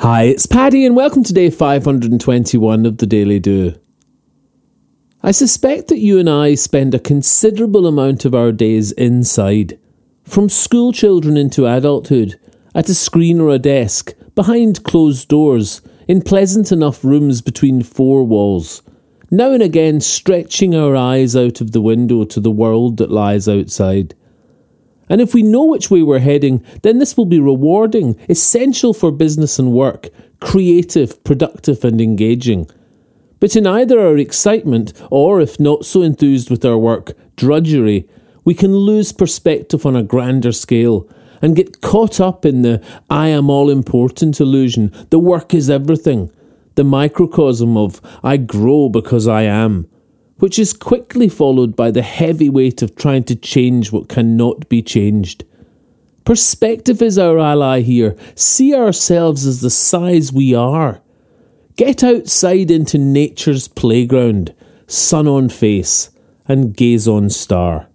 Hi, it's Paddy, and welcome to day 521 of the Daily Do. I suspect that you and I spend a considerable amount of our days inside, from school children into adulthood, at a screen or a desk, behind closed doors, in pleasant enough rooms between four walls, now and again stretching our eyes out of the window to the world that lies outside. And if we know which way we're heading, then this will be rewarding, essential for business and work, creative, productive, and engaging. But in either our excitement, or if not so enthused with our work, drudgery, we can lose perspective on a grander scale and get caught up in the I am all important illusion, the work is everything, the microcosm of I grow because I am which is quickly followed by the heavy weight of trying to change what cannot be changed. Perspective is our ally here. See ourselves as the size we are. Get outside into nature's playground, sun on face, and gaze on star.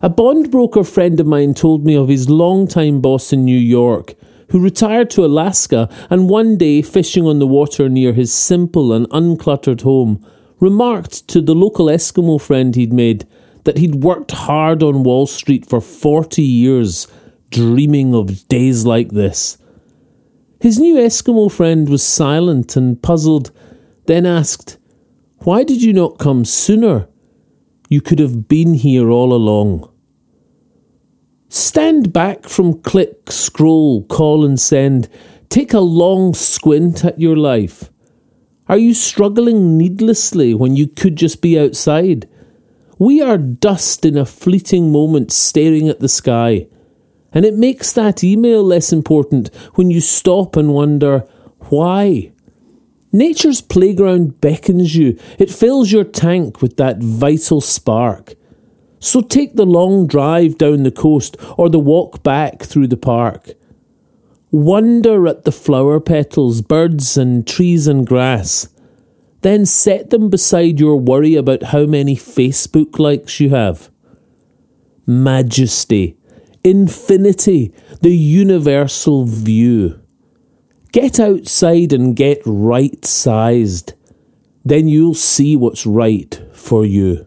A bond broker friend of mine told me of his long-time boss in New York, who retired to Alaska and one day fishing on the water near his simple and uncluttered home remarked to the local Eskimo friend he'd made that he'd worked hard on Wall Street for 40 years, dreaming of days like this. His new Eskimo friend was silent and puzzled, then asked, Why did you not come sooner? You could have been here all along. Stand back from click, scroll, call, and send. Take a long squint at your life. Are you struggling needlessly when you could just be outside? We are dust in a fleeting moment staring at the sky. And it makes that email less important when you stop and wonder why. Nature's playground beckons you, it fills your tank with that vital spark. So take the long drive down the coast or the walk back through the park. Wonder at the flower petals, birds, and trees and grass. Then set them beside your worry about how many Facebook likes you have. Majesty, infinity, the universal view. Get outside and get right sized. Then you'll see what's right for you.